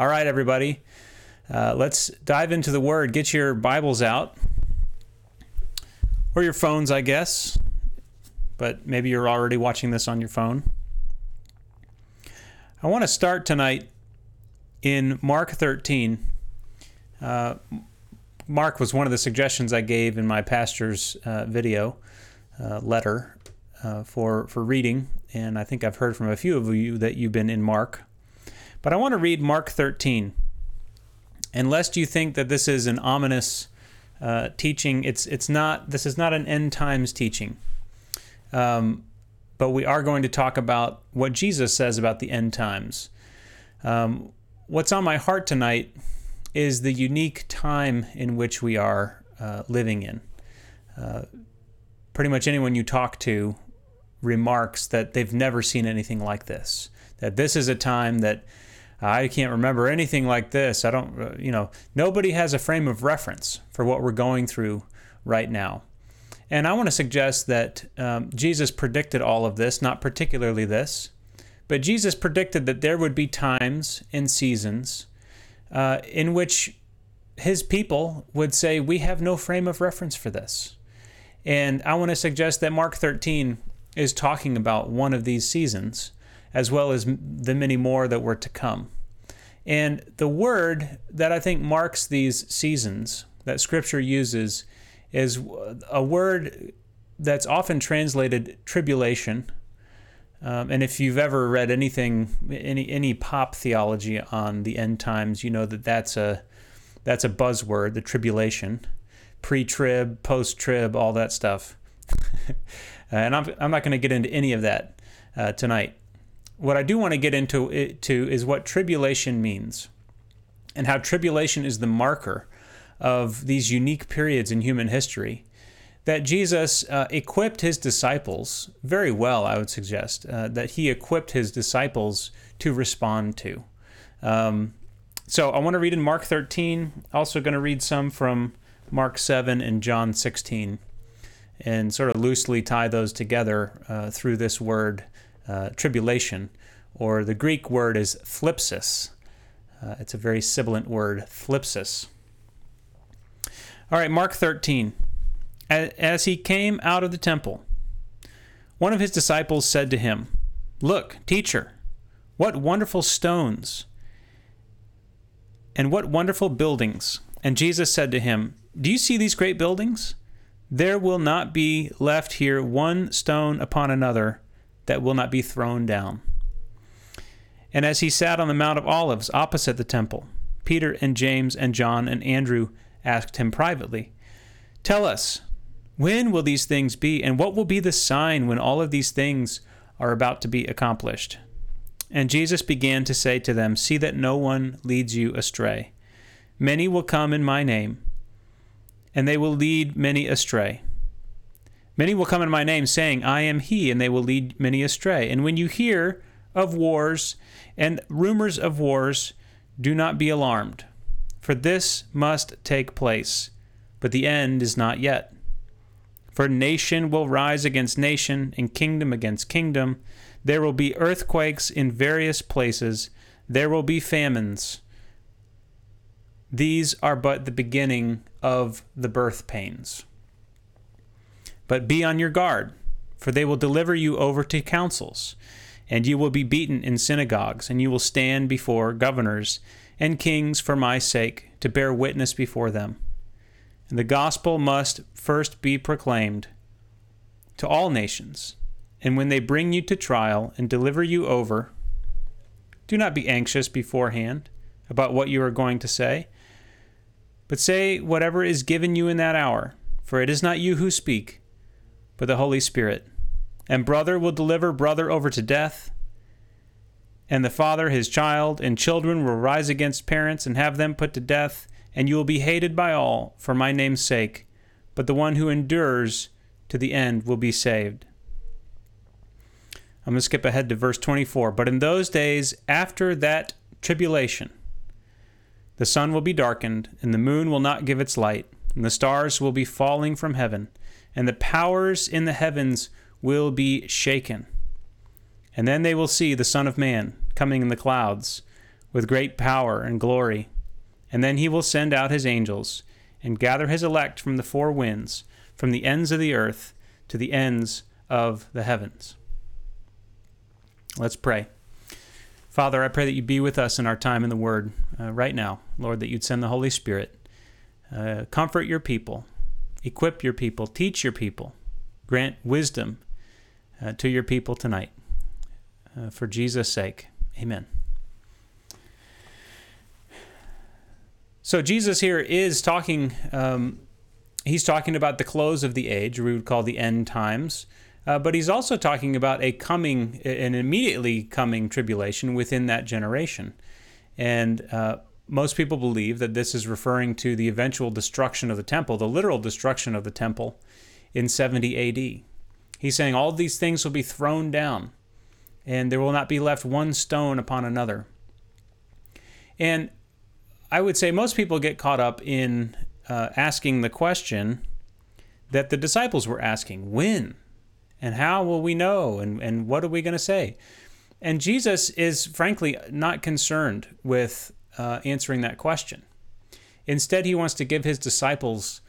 All right, everybody, uh, let's dive into the Word. Get your Bibles out, or your phones, I guess, but maybe you're already watching this on your phone. I want to start tonight in Mark 13. Uh, Mark was one of the suggestions I gave in my pastor's uh, video uh, letter uh, for for reading, and I think I've heard from a few of you that you've been in Mark. But I want to read Mark 13. And lest you think that this is an ominous uh, teaching, it's it's not. This is not an end times teaching. Um, but we are going to talk about what Jesus says about the end times. Um, what's on my heart tonight is the unique time in which we are uh, living in. Uh, pretty much anyone you talk to remarks that they've never seen anything like this. That this is a time that I can't remember anything like this. I don't, uh, you know, nobody has a frame of reference for what we're going through right now. And I want to suggest that um, Jesus predicted all of this, not particularly this, but Jesus predicted that there would be times and seasons uh, in which his people would say, We have no frame of reference for this. And I want to suggest that Mark 13 is talking about one of these seasons, as well as the many more that were to come. And the word that I think marks these seasons that Scripture uses is a word that's often translated tribulation. Um, and if you've ever read anything, any any pop theology on the end times, you know that that's a that's a buzzword, the tribulation, pre-trib, post-trib, all that stuff. and I'm I'm not going to get into any of that uh, tonight. What I do want to get into it to is what tribulation means, and how tribulation is the marker of these unique periods in human history that Jesus uh, equipped his disciples very well, I would suggest, uh, that he equipped his disciples to respond to. Um, so I want to read in Mark 13, also going to read some from Mark 7 and John 16, and sort of loosely tie those together uh, through this word, uh, tribulation, or the Greek word is thlipsis. Uh, it's a very sibilant word, thlipsis. All right, Mark 13. As he came out of the temple, one of his disciples said to him, Look, teacher, what wonderful stones and what wonderful buildings. And Jesus said to him, Do you see these great buildings? There will not be left here one stone upon another that will not be thrown down. And as he sat on the Mount of Olives opposite the temple, Peter and James and John and Andrew asked him privately, Tell us, when will these things be, and what will be the sign when all of these things are about to be accomplished? And Jesus began to say to them, See that no one leads you astray. Many will come in my name, and they will lead many astray. Many will come in my name, saying, I am he, and they will lead many astray. And when you hear of wars and rumors of wars, do not be alarmed for this must take place, but the end is not yet. For nation will rise against nation, and kingdom against kingdom. There will be earthquakes in various places. There will be famines. These are but the beginning of the birth pains. But be on your guard, for they will deliver you over to councils, and you will be beaten in synagogues, and you will stand before governors and kings for my sake to bear witness before them. And the gospel must first be proclaimed to all nations. And when they bring you to trial and deliver you over, do not be anxious beforehand about what you are going to say, but say whatever is given you in that hour, for it is not you who speak, but the Holy Spirit. And brother will deliver brother over to death and the father his child, and children will rise against parents and have them put to death, and you will be hated by all for my name's sake, but the one who endures to the end will be saved. I'm going to skip ahead to verse 24. But in those days after that tribulation, the sun will be darkened, and the moon will not give its light, and the stars will be falling from heaven, and the powers in the heavens will be shaken. And then they will see the Son of Man coming in the clouds with great power and glory. And then he will send out his angels and gather his elect from the four winds, from the ends of the earth to the ends of the heavens. Let's pray. Father, I pray that you be with us in our time in the Word uh, right now. Lord, that you'd send the Holy Spirit. Uh, comfort your people, equip your people, teach your people, grant wisdom uh, to your people tonight. Uh, for Jesus' sake, amen. So Jesus here is talking. Um, he's talking about the close of the age, we would call the end times. Uh, but he's also talking about a coming, an immediately coming tribulation within that generation. And uh, most people believe that this is referring to the eventual destruction of the temple, the literal destruction of the temple in 70 AD. He's saying all these things will be thrown down, and there will not be left one stone upon another. And I would say most people get caught up in uh, asking the question that the disciples were asking when and how will we know and, and what are we going to say? And Jesus is frankly not concerned with uh, answering that question. Instead, he wants to give his disciples,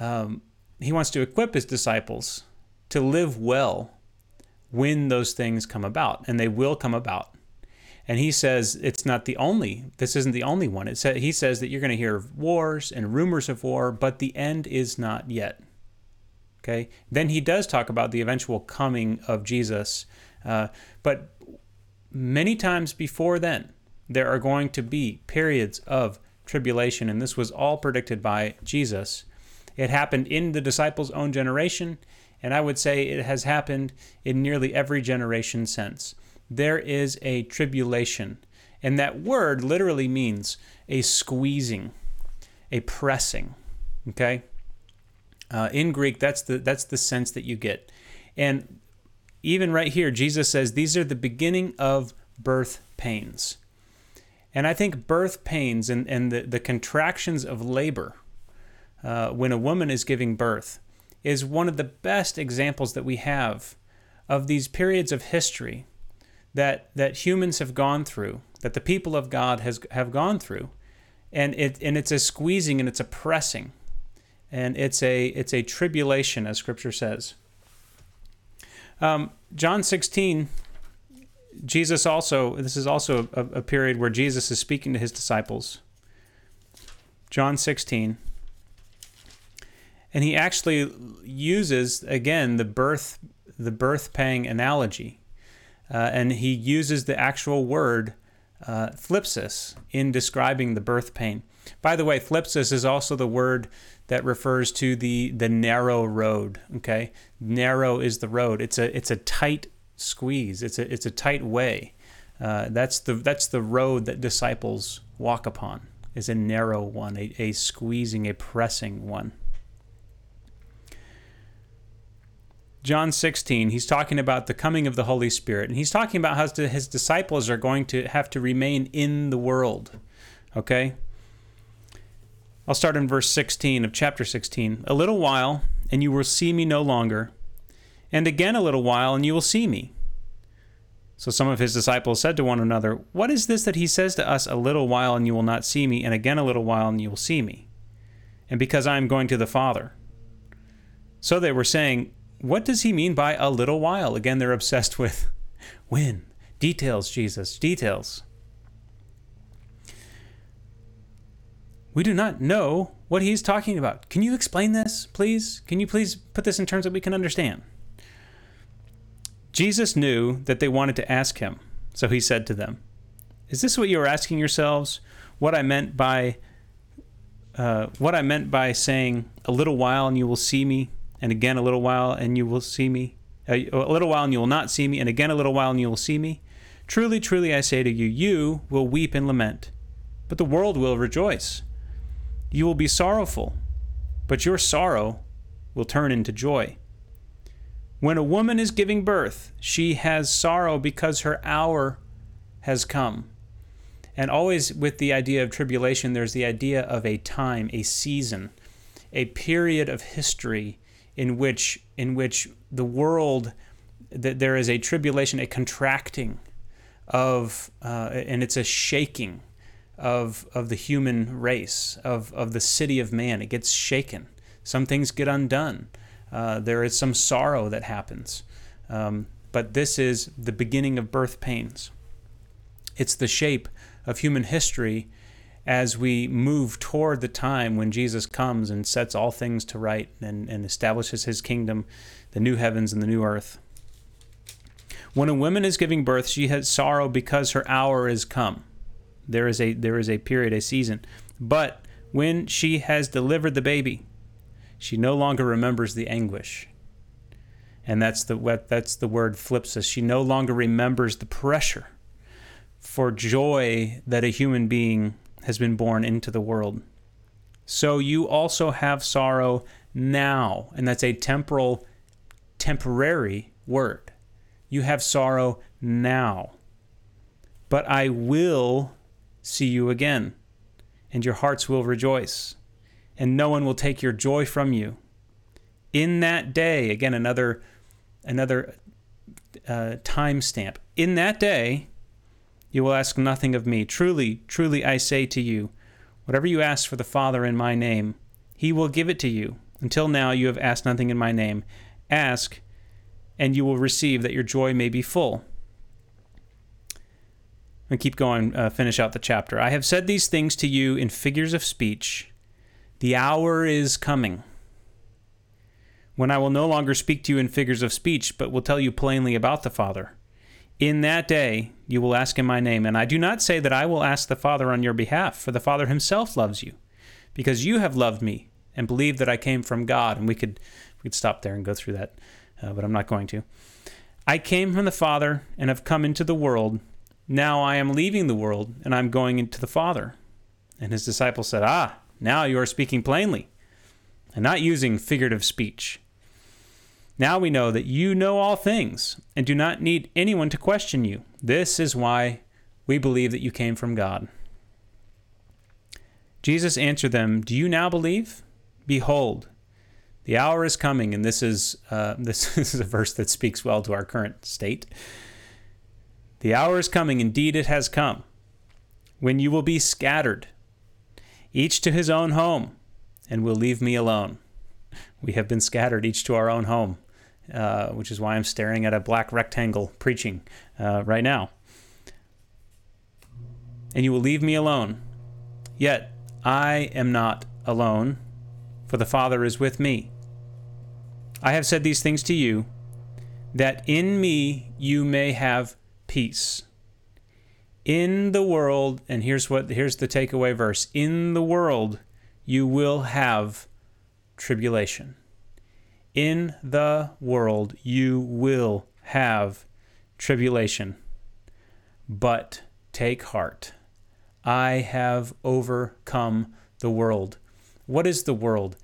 um, he wants to equip his disciples to live well when those things come about, and they will come about. And he says it's not the only, this isn't the only one. It sa- he says that you're going to hear of wars and rumors of war, but the end is not yet. Okay. Then he does talk about the eventual coming of Jesus. Uh, but many times before then, there are going to be periods of tribulation, and this was all predicted by Jesus. It happened in the disciples' own generation, and I would say it has happened in nearly every generation since there is a tribulation. And that word literally means a squeezing, a pressing. Okay? Uh, in Greek, that's the that's the sense that you get. And even right here, Jesus says these are the beginning of birth pains. And I think birth pains and, and the, the contractions of labor uh, when a woman is giving birth is one of the best examples that we have of these periods of history that that humans have gone through, that the people of God has have gone through, and it and it's a squeezing and it's a pressing, and it's a it's a tribulation, as Scripture says. Um, John 16, Jesus also this is also a, a period where Jesus is speaking to his disciples. John 16. And he actually uses again the birth the birth pang analogy uh, and he uses the actual word uh, in describing the birth pain. By the way, thlipsis is also the word that refers to the the narrow road. Okay, narrow is the road. It's a it's a tight squeeze. It's a it's a tight way. Uh, that's the that's the road that disciples walk upon. Is a narrow one, a, a squeezing, a pressing one. John 16, he's talking about the coming of the Holy Spirit. And he's talking about how his disciples are going to have to remain in the world. Okay? I'll start in verse 16 of chapter 16. A little while, and you will see me no longer. And again a little while, and you will see me. So some of his disciples said to one another, What is this that he says to us, A little while, and you will not see me, and again a little while, and you will see me? And because I am going to the Father. So they were saying, what does he mean by a little while? Again, they're obsessed with when. Details, Jesus, details. We do not know what he's talking about. Can you explain this, please? Can you please put this in terms that we can understand? Jesus knew that they wanted to ask him, so he said to them, Is this what you are asking yourselves? What I meant by uh, what I meant by saying, A little while and you will see me, and again a little while, and you will see me. Uh, a, little while, and you will not see me, and again a little while, and you will see me. Truly, truly, I say to you, you will weep and lament, but the world will rejoice. You will be sorrowful, but your sorrow will turn into joy. When a woman is giving birth, she has sorrow because her hour has come. And always with the idea of tribulation, there's the idea of a time, a season, a period of history in which in which the world that there is a tribulation, a contracting of, uh, and it's a shaking of of the human race, of of the city of man. It gets shaken. Some things get undone. Uh, there is some sorrow that happens. Um, but this is the beginning of birth pains. It's the shape of human history as we move toward the time when Jesus comes and sets all things to right and, and establishes his kingdom, the new heavens and the new earth. When a woman is giving birth, she has sorrow because her hour is come. There is a there is a period, a season. But when she has delivered the baby, she no longer remembers the anguish. And that's the that's the word thlipsis. She no longer remembers the pressure for joy that a human being has been born into the world. So you also have sorrow now, and that's a temporal, temporary word. You have sorrow now. But I will see you again, and your hearts will rejoice, and no one will take your joy from you. In that day, again, another another uh, time stamp. In that day, you will ask nothing of me. Truly, truly, I say to you, whatever you ask for the Father in my name, he will give it to you. Until now, you have asked nothing in my name. Ask, and you will receive, that your joy may be full. And keep going, uh, finish out the chapter. I have said these things to you in figures of speech. The hour is coming when I will no longer speak to you in figures of speech, but will tell you plainly about the Father. In that day you will ask in my name, and I do not say that I will ask the Father on your behalf, for the Father himself loves you, because you have loved me and believed that I came from God. And we could we could stop there and go through that, uh, but I'm not going to. I came from the Father and have come into the world. Now I am leaving the world and I'm going into the Father. And his disciples said, Ah, now you are speaking plainly and not using figurative speech. Now we know that you know all things and do not need anyone to question you. This is why we believe that you came from God. Jesus answered them, Do you now believe? Behold, the hour is coming, and this is uh, this, is a verse that speaks well to our current state. The hour is coming, indeed it has come, when you will be scattered, each to his own home, and will leave me alone. We have been scattered each to our own home, uh, which is why I'm staring at a black rectangle preaching uh, right now. And you will leave me alone. Yet I am not alone, for the Father is with me. I have said these things to you, that in me you may have peace. In the world, and here's what here's the takeaway verse. In the world you will have tribulation. In the world you will have tribulation. But take heart. I have overcome the world. What is the world?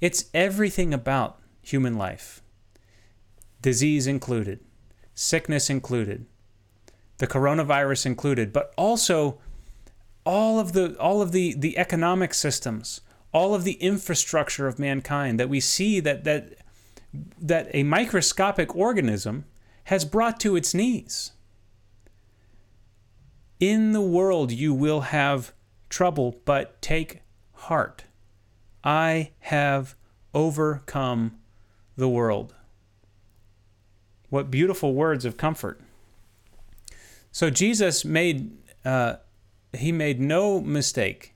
It's everything about human life, disease included, sickness included, the coronavirus included, but also all of the all of the the economic systems, all of the infrastructure of mankind that we see that that that a microscopic organism has brought to its knees. In the world you will have trouble, but take heart. I have overcome the world. What beautiful words of comfort. So Jesus made uh, he made no mistake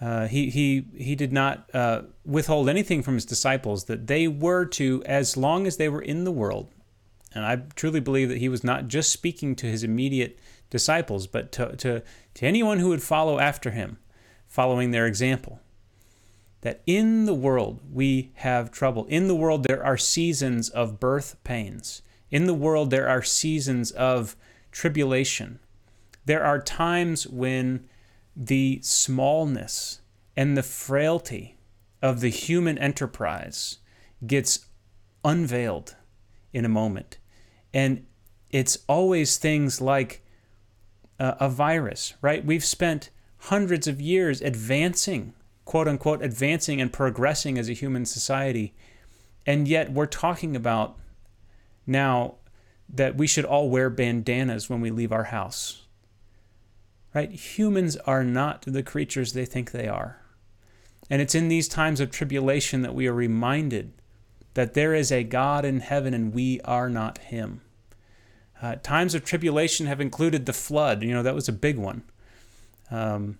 uh, he, he, he did not uh, withhold anything from his disciples that they were to, as long as they were in the world, and I truly believe that he was not just speaking to his immediate disciples, but to, to, to anyone who would follow after him, following their example. That in the world we have trouble. In the world there are seasons of birth pains. In the world there are seasons of tribulation. There are times when the smallness and the frailty of the human enterprise gets unveiled in a moment. And it's always things like uh, a virus, right? We've spent hundreds of years advancing, quote unquote, advancing and progressing as a human society. And yet we're talking about now that we should all wear bandanas when we leave our house. Right? Humans are not the creatures they think they are. And it's in these times of tribulation that we are reminded that there is a God in heaven and we are not him. Uh, times of tribulation have included the flood. You know, that was a big one. Um,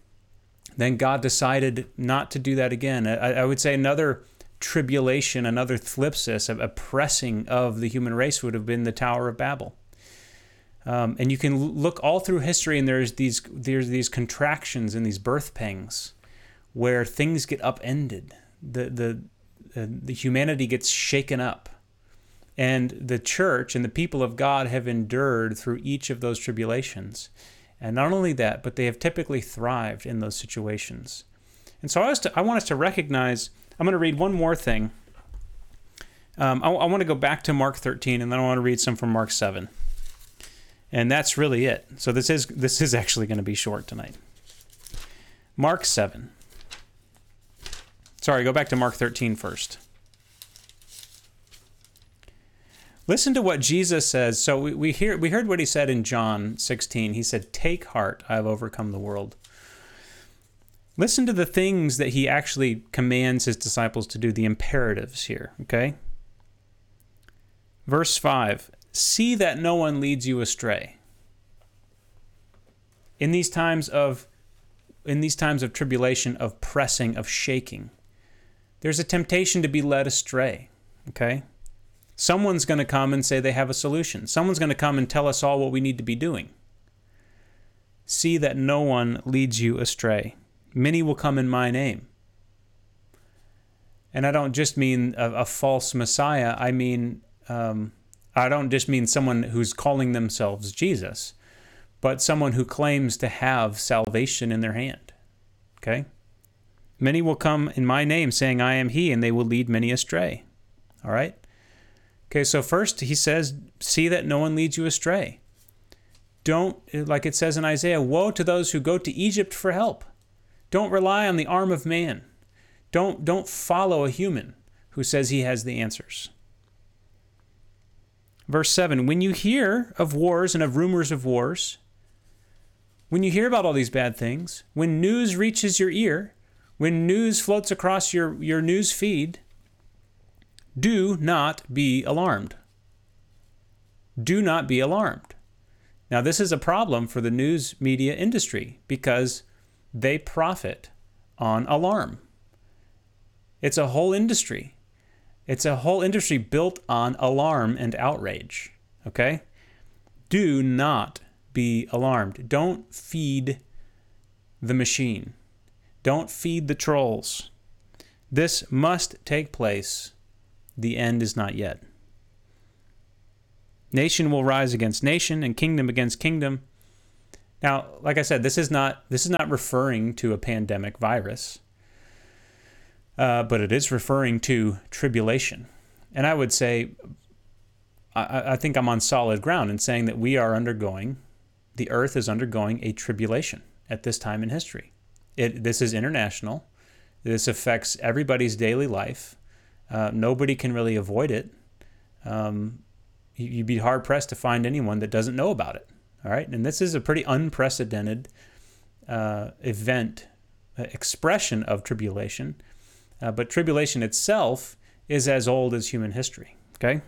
then God decided not to do that again. I, I would say another tribulation, another thlipsis, a, a pressing of the human race would have been the Tower of Babel. Um, and you can look all through history, and there's these there's these contractions and these birth pangs, where things get upended. The the uh, the humanity gets shaken up, and the church and the people of God have endured through each of those tribulations. And not only that, but they have typically thrived in those situations. And so I, to, I want us to recognize I'm going to read one more thing. Um, I, I want to go back to Mark 13, and then I want to read some from Mark 7. And that's really it. So this is this is actually going to be short tonight. Mark 7. Sorry, go back to Mark 13 first. Listen to what Jesus says. So we, we hear we heard what he said in John 16. He said, "Take heart, I have overcome the world." Listen to the things that he actually commands his disciples to do, the imperatives here, okay? Verse 5 See that no one leads you astray. In these times of in these times of tribulation, of pressing, of shaking, there's a temptation to be led astray. Okay? Someone's going to come and say they have a solution. Someone's going to come and tell us all what we need to be doing. See that no one leads you astray. Many will come in my name. And I don't just mean a, a false Messiah. I mean, um, I don't just mean someone who's calling themselves Jesus, but someone who claims to have salvation in their hand. Okay? Many will come in my name saying, I am he, and they will lead many astray. All right? Okay, so first he says, See that no one leads you astray. Don't, like it says in Isaiah, woe to those who go to Egypt for help. Don't rely on the arm of man. Don't, don't follow a human who says he has the answers. Verse 7 When you hear of wars and of rumors of wars, when you hear about all these bad things, when news reaches your ear, when news floats across your, your news feed, do not be alarmed. Do not be alarmed. Now, this is a problem for the news media industry because they profit on alarm. It's a whole industry. It's a whole industry built on alarm and outrage. Okay? Do not be alarmed. Don't feed the machine. Don't feed the trolls. This must take place. The end is not yet. Nation will rise against nation and kingdom against kingdom. Now, like I said, this is not this is not referring to a pandemic virus, uh, but it is referring to tribulation. And I would say, I, I think I'm on solid ground in saying that we are undergoing, the Earth is undergoing a tribulation at this time in history. It this is international. This affects everybody's daily life. Uh, nobody can really avoid it. Um, you'd be hard pressed to find anyone that doesn't know about it. All right, and this is a pretty unprecedented uh, event, uh, expression of tribulation. Uh, but tribulation itself is as old as human history. Okay?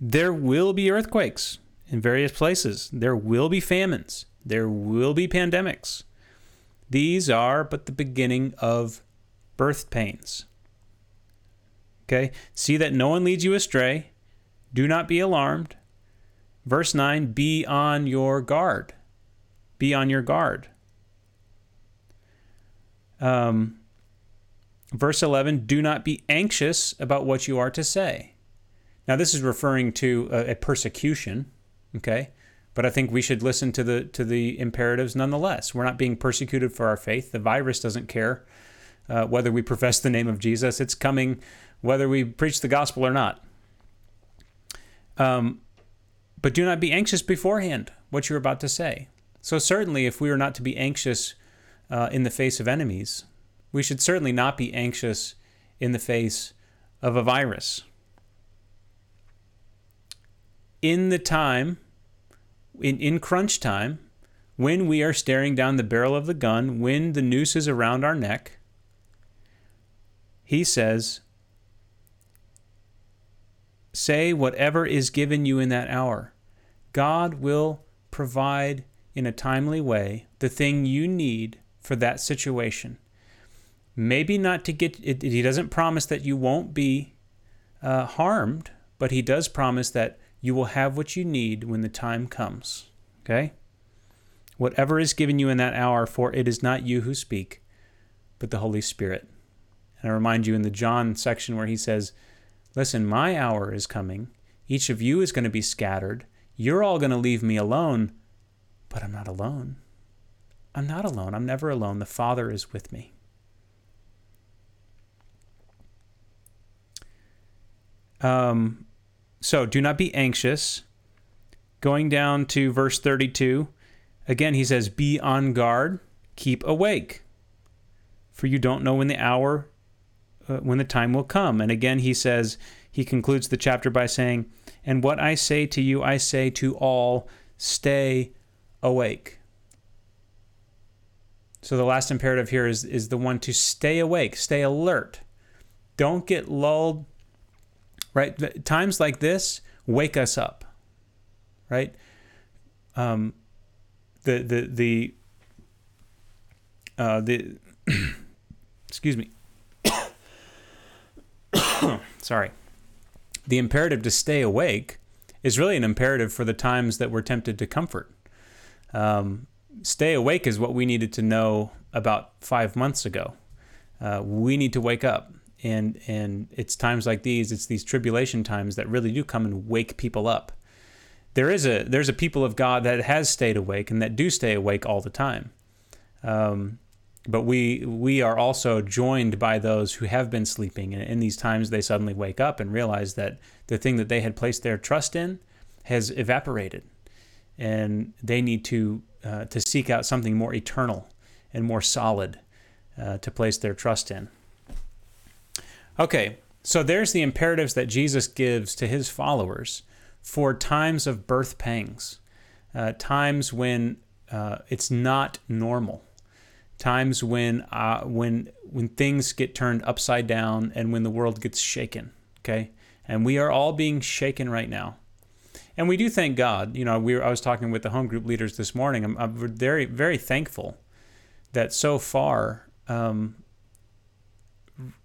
There will be earthquakes in various places, there will be famines, there will be pandemics. These are but the beginning of birth pains. Okay? See that no one leads you astray. Do not be alarmed. Verse 9 Be on your guard. Be on your guard. Um, verse 11 Do not be anxious about what you are to say. Now, this is referring to a, persecution, okay? But I think we should listen to the to the imperatives nonetheless. We're not being persecuted for our faith. The virus doesn't care uh, whether we profess the name of Jesus. It's coming whether we preach the gospel or not. Um, but do not be anxious beforehand what you're about to say. So, certainly, if we are not to be anxious uh, in the face of enemies, we should certainly not be anxious in the face of a virus. in the time, in, in crunch time, when we are staring down the barrel of the gun, when the noose is around our neck, he says, Say whatever is given you in that hour. God will provide in a timely way the thing you need for that situation. Maybe not to get, it, he doesn't promise that you won't be uh, harmed, but he does promise that you will have what you need when the time comes. Okay? Whatever is given you in that hour, for it is not you who speak, but the Holy Spirit. And I remind you in the John section where he says, Listen, my hour is coming. Each of you is going to be scattered. You're all going to leave me alone, but I'm not alone. I'm not alone. I'm never alone. The Father is with me. Um, so do not be anxious. Going down to verse 32, again, he says, Be on guard, keep awake, for you don't know when the hour uh, when the time will come. And again, he says, he concludes the chapter by saying, And what I say to you, I say to all, stay awake. So the last imperative here is, is the one to stay awake, stay alert. Don't get lulled, right? Times like this wake us up, right? Um, the, the, the, uh, the, excuse me, sorry, the imperative to stay awake is really an imperative for the times that we're tempted to comfort. Um, stay awake is what we needed to know about five months ago. Uh, we need to wake up, and and it's times like these, it's these tribulation times that really do come and wake people up. There is a there's a people of God that has stayed awake and that do stay awake all the time. Um, but we we are also joined by those who have been sleeping and in these times they suddenly wake up and realize that the thing that they had placed their trust in has evaporated and they need to uh, to seek out something more eternal and more solid uh, to place their trust in okay so there's the imperatives that jesus gives to his followers for times of birth pangs uh, times when uh, it's not normal times when uh, when when things get turned upside down and when the world gets shaken. Okay, and we are all being shaken right now. And we do thank God. You know, we were, I was talking with the home group leaders this morning. I'm, I'm very very thankful that so far um,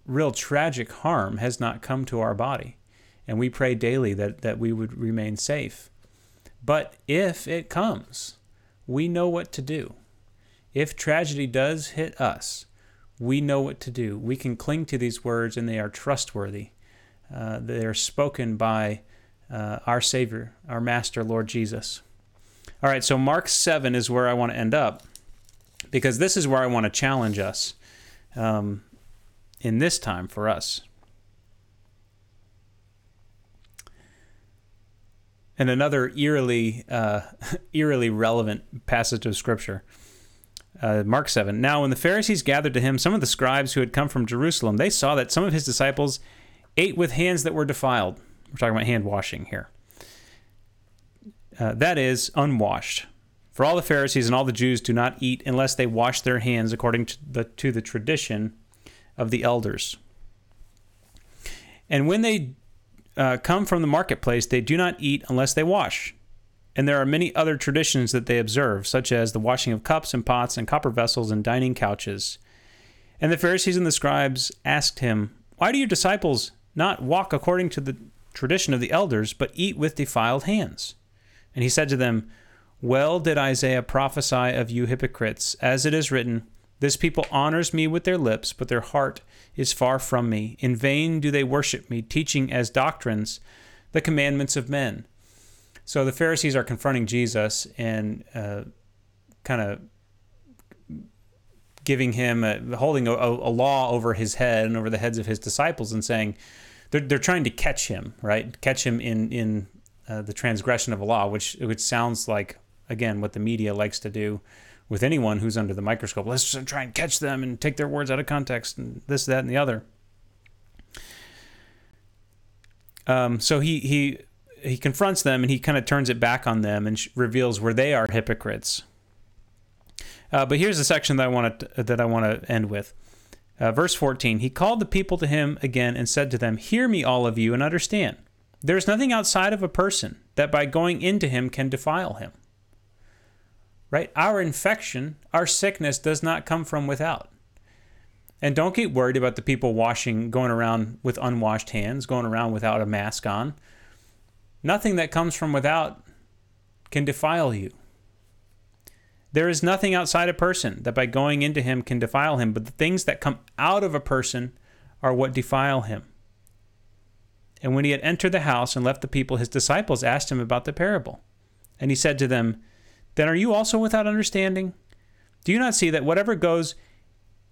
real tragic harm has not come to our body, and we pray daily that that we would remain safe. But if it comes, we know what to do if tragedy does hit us, we know what to do. We can cling to these words, and they are trustworthy. Uh, they are spoken by uh, our Savior, our Master, Lord Jesus. All right, so Mark 7 is where I want to end up because this is where I want to challenge us um, in this time for us. And another eerily, uh, eerily relevant passage of Scripture. Uh, Mark 7. Now, when the Pharisees gathered to him some of the scribes who had come from Jerusalem, they saw that some of his disciples ate with hands that were defiled. We're talking about hand washing here. Uh, that is, unwashed. For all the Pharisees and all the Jews do not eat unless they wash their hands according to the, to the tradition of the elders. And when they uh, come from the marketplace, they do not eat unless they wash. And there are many other traditions that they observe, such as the washing of cups and pots and copper vessels and dining couches. And the Pharisees and the scribes asked him, Why do your disciples not walk according to the tradition of the elders, but eat with defiled hands? And he said to them, Well did Isaiah prophesy of you hypocrites, as it is written, This people honors me with their lips, but their heart is far from me. In vain do they worship me, teaching as doctrines the commandments of men. So the Pharisees are confronting Jesus and uh, kind of giving him, a, holding a, a, law over his head and over the heads of his disciples and saying, they're, they're trying to catch him, right? Catch him in, in uh, the transgression of a law, which, which sounds like, again, what the media likes to do with anyone who's under the microscope. Let's just try and catch them and take their words out of context and this, that, and the other. Um, so he, he he confronts them and he kind of turns it back on them and reveals where they are hypocrites. Uh, but here's the section that I want to that I want to end with. Uh, verse 14. He called the people to him again and said to them, "Hear me, all of you, and understand. There is nothing outside of a person that by going into him can defile him. Right? Our infection, our sickness, does not come from without." And don't get worried about the people washing, going around with unwashed hands, going around without a mask on. Nothing that comes from without can defile you. There is nothing outside a person that by going into him can defile him, but the things that come out of a person are what defile him. And when he had entered the house and left the people, his disciples asked him about the parable. And he said to them, Then are you also without understanding? Do you not see that whatever goes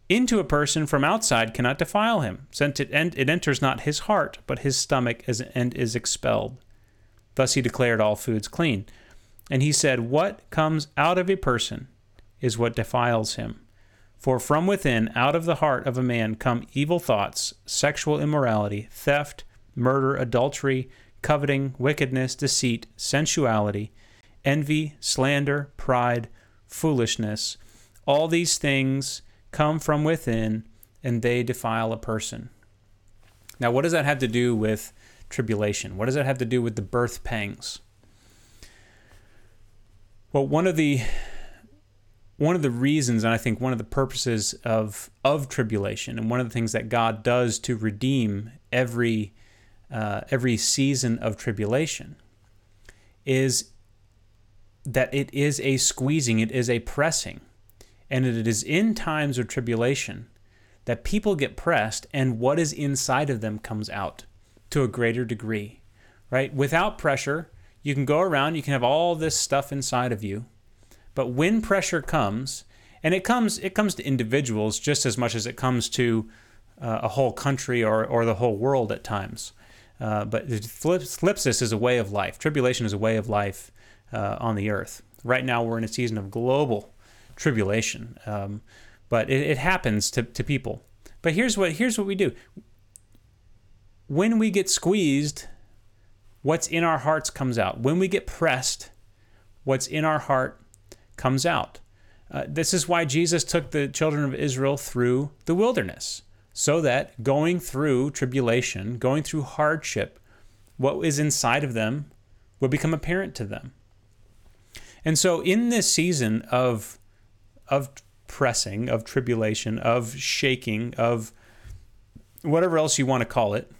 into a person from outside cannot defile him, since it, en- it enters not his heart, but his stomach, is, and is expelled? Thus he declared all foods clean. And he said, What comes out of a person is what defiles him. For from within, out of the heart of a man, come evil thoughts, sexual immorality, theft, murder, adultery, coveting, wickedness, deceit, sensuality, envy, slander, pride, foolishness. All these things come from within, and they defile a person. Now, what does that have to do with tribulation? What does that have to do with the birth pangs? Well, one of the one of the reasons, and I think one of the purposes of of tribulation, and one of the things that God does to redeem every uh, every season of tribulation, is that it is a squeezing, it is a pressing, and it is in times of tribulation that people get pressed, and what is inside of them comes out to a greater degree, right? Without pressure, you can go around, you can have all this stuff inside of you. But when pressure comes, and it comes it comes to individuals just as much as it comes to uh, a whole country or, or the whole world at times. Uh, but thlipsis is a way of life. Tribulation is a way of life uh, on the earth. Right now, we're in a season of global tribulation, um, but it, it happens to, to people. But here's what here's what we do. When we get squeezed, what's in our hearts comes out. When we get pressed, what's in our heart comes out. Uh, this is why Jesus took the children of Israel through the wilderness, so that going through tribulation, going through hardship, what is inside of them would become apparent to them. And so, in this season of, of pressing, of tribulation, of shaking, of whatever else you want to call it,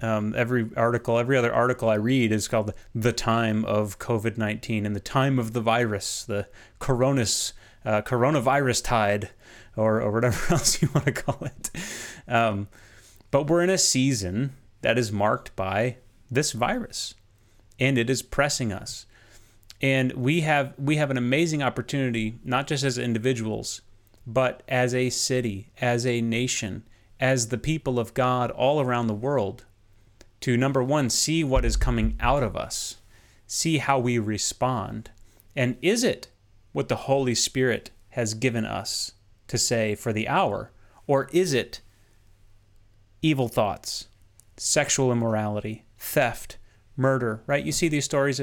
um, every article, every other article I read is called "The Time of COVID nineteen" and the time of the virus, the coronas, uh, coronavirus tide, or or whatever else you want to call it. Um, but we're in a season that is marked by this virus, and it is pressing us. And we have we have an amazing opportunity, not just as individuals, but as a city, as a nation, as the people of God all around the world to number one, see what is coming out of us, see how we respond. And is it what the Holy Spirit has given us to say for the hour? Or is it evil thoughts, sexual immorality, theft, murder, right? You see these stories.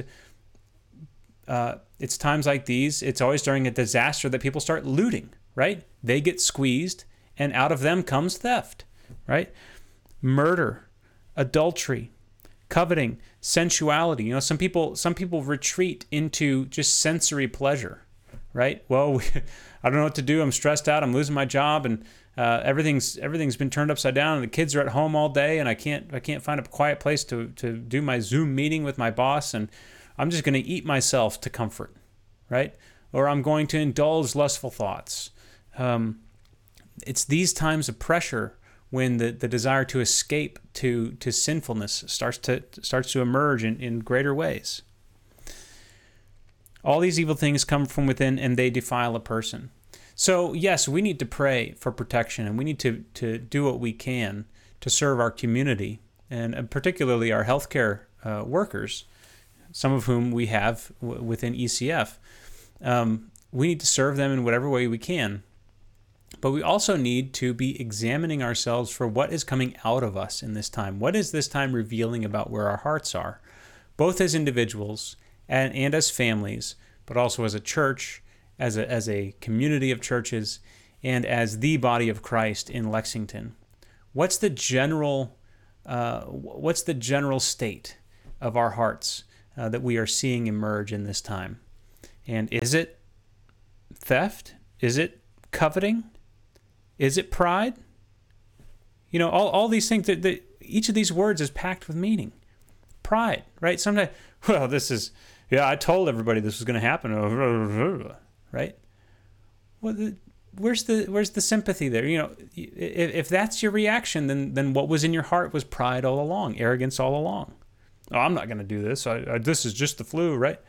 Uh, it's times like these, it's always during a disaster that people start looting, right? They get squeezed, and out of them comes theft, right? Murder, adultery, coveting, sensuality. You know, some people some people retreat into just sensory pleasure, right? Well, I don't know what to do. I'm stressed out. I'm losing my job, and uh, everything's everything's been turned upside down. And the kids are at home all day, and I can't I can't find a quiet place to to do my Zoom meeting with my boss, and I'm just going to eat myself to comfort, right? Or I'm going to indulge lustful thoughts. Um, it's these times of pressure when the, the desire to escape to, to sinfulness starts to starts to emerge in, in greater ways. All these evil things come from within and they defile a person. So, yes, we need to pray for protection and we need to, to do what we can to serve our community and particularly our healthcare uh, workers, some of whom we have w- within ECF. Um, we need to serve them in whatever way we can. But we also need to be examining ourselves for what is coming out of us in this time. What is this time revealing about where our hearts are? both as individuals and, and as families, but also as a church, as a, as a community of churches, and as the body of Christ in Lexington. What's the general uh, what's the general state of our hearts uh, that we are seeing emerge in this time? And is it theft? Is it coveting? Is it pride? You know, all, all these things that, that each of these words is packed with meaning. Pride, right? Sometimes, well, this is, yeah, I told everybody this was going to happen, right? Well, the, where's the where's the sympathy there? You know, if, if that's your reaction, then then what was in your heart was pride all along, arrogance all along. Oh, I'm not going to do this. I, I, this is just the flu, right?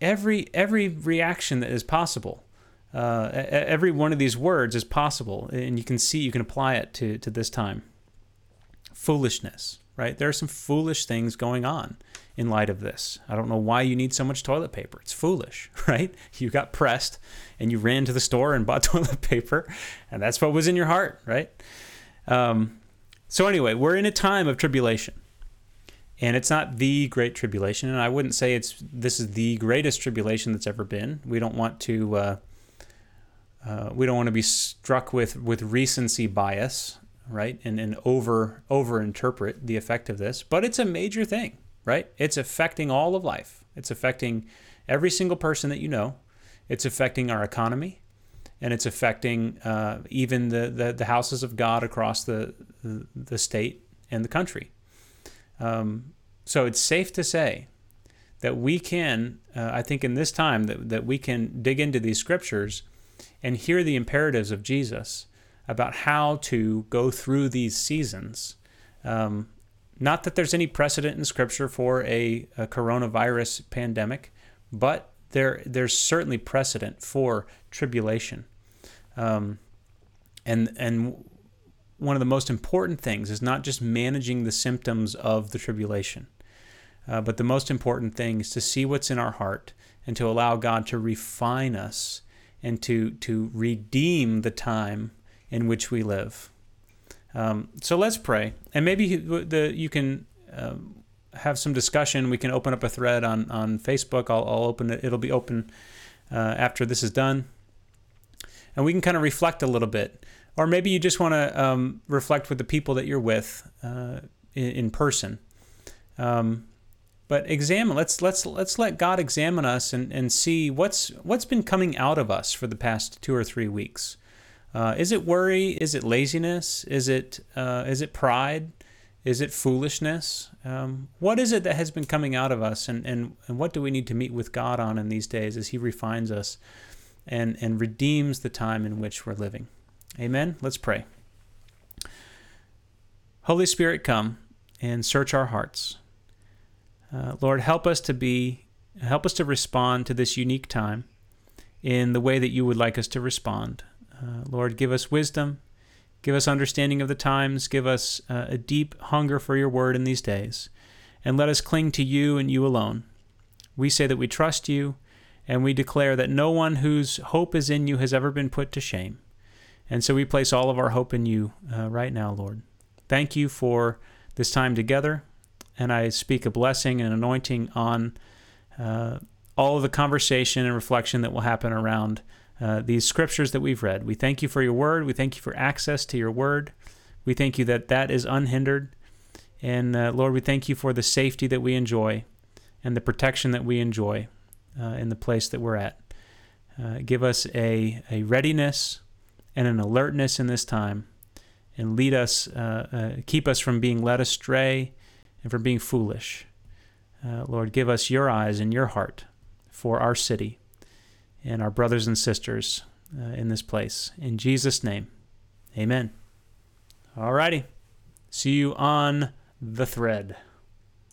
Every every reaction that is possible, uh, every one of these words is possible, and you can see you can apply it to to this time. Foolishness, right? There are some foolish things going on in light of this. I don't know why you need so much toilet paper. It's foolish, right? You got pressed and you ran to the store and bought toilet paper, and that's what was in your heart, right? Um, so, anyway, we're in a time of tribulation. And it's not the great tribulation, and I wouldn't say it's this is the greatest tribulation that's ever been. We don't want to uh, uh, we don't want to be struck with with recency bias, right? And and over over interpret the effect of this, but it's a major thing right? It's affecting all of life. It's affecting every single person that you know. It's affecting our economy, and it's affecting uh, even the, the, the houses of God across the the state and the country. Um, so it's safe to say that we can, uh, I think, in this time that that we can dig into these scriptures and hear the imperatives of Jesus about how to go through these seasons um, not that there's any precedent in Scripture for a, a coronavirus pandemic, but there there's certainly precedent for tribulation. Um, and and one of the most important things is not just managing the symptoms of the tribulation, uh, but the most important thing is to see what's in our heart and to allow God to refine us and to to redeem the time in which we live. Um, so let's pray, and maybe the you can um, have some discussion. We can open up a thread on on Facebook. I'll, I'll open it. It'll be open uh, after this is done, and we can kind of reflect a little bit. Or maybe you just want to um, reflect with the people that you're with uh, in, in, person. Um, but examine. Let's let's let's let God examine us and, and see what's what's been coming out of us for the past two or three weeks. Uh, is it worry? Is it laziness? Is it uh, is it pride? Is it foolishness? Um, what is it that has been coming out of us, and, and, and what do we need to meet with God on in these days as He refines us and, and redeems the time in which we're living? Amen. Let's pray. Holy Spirit, come and search our hearts. Uh, Lord, help us to be, help us to respond to this unique time in the way that you would like us to respond. Uh, Lord, give us wisdom, give us understanding of the times, give us uh, a deep hunger for your word in these days, and let us cling to you and you alone. We say that we trust you, and we declare that no one whose hope is in you has ever been put to shame. And so we place all of our hope in you uh, right now, Lord. Thank you for this time together, and I speak a blessing and anointing on uh, all of the conversation and reflection that will happen around uh, these scriptures that we've read. We thank you for your word. We thank you for access to your word. We thank you that that is unhindered. And uh, Lord, we thank you for the safety that we enjoy and the protection that we enjoy uh, in the place that we're at. Uh, give us a, a readiness and an alertness in this time and lead us, uh, keep us from being led astray and from being foolish. Lord, give us your eyes and your heart for our city and our brothers and sisters uh, in this place. In Jesus' name, amen. All righty. See you on the thread.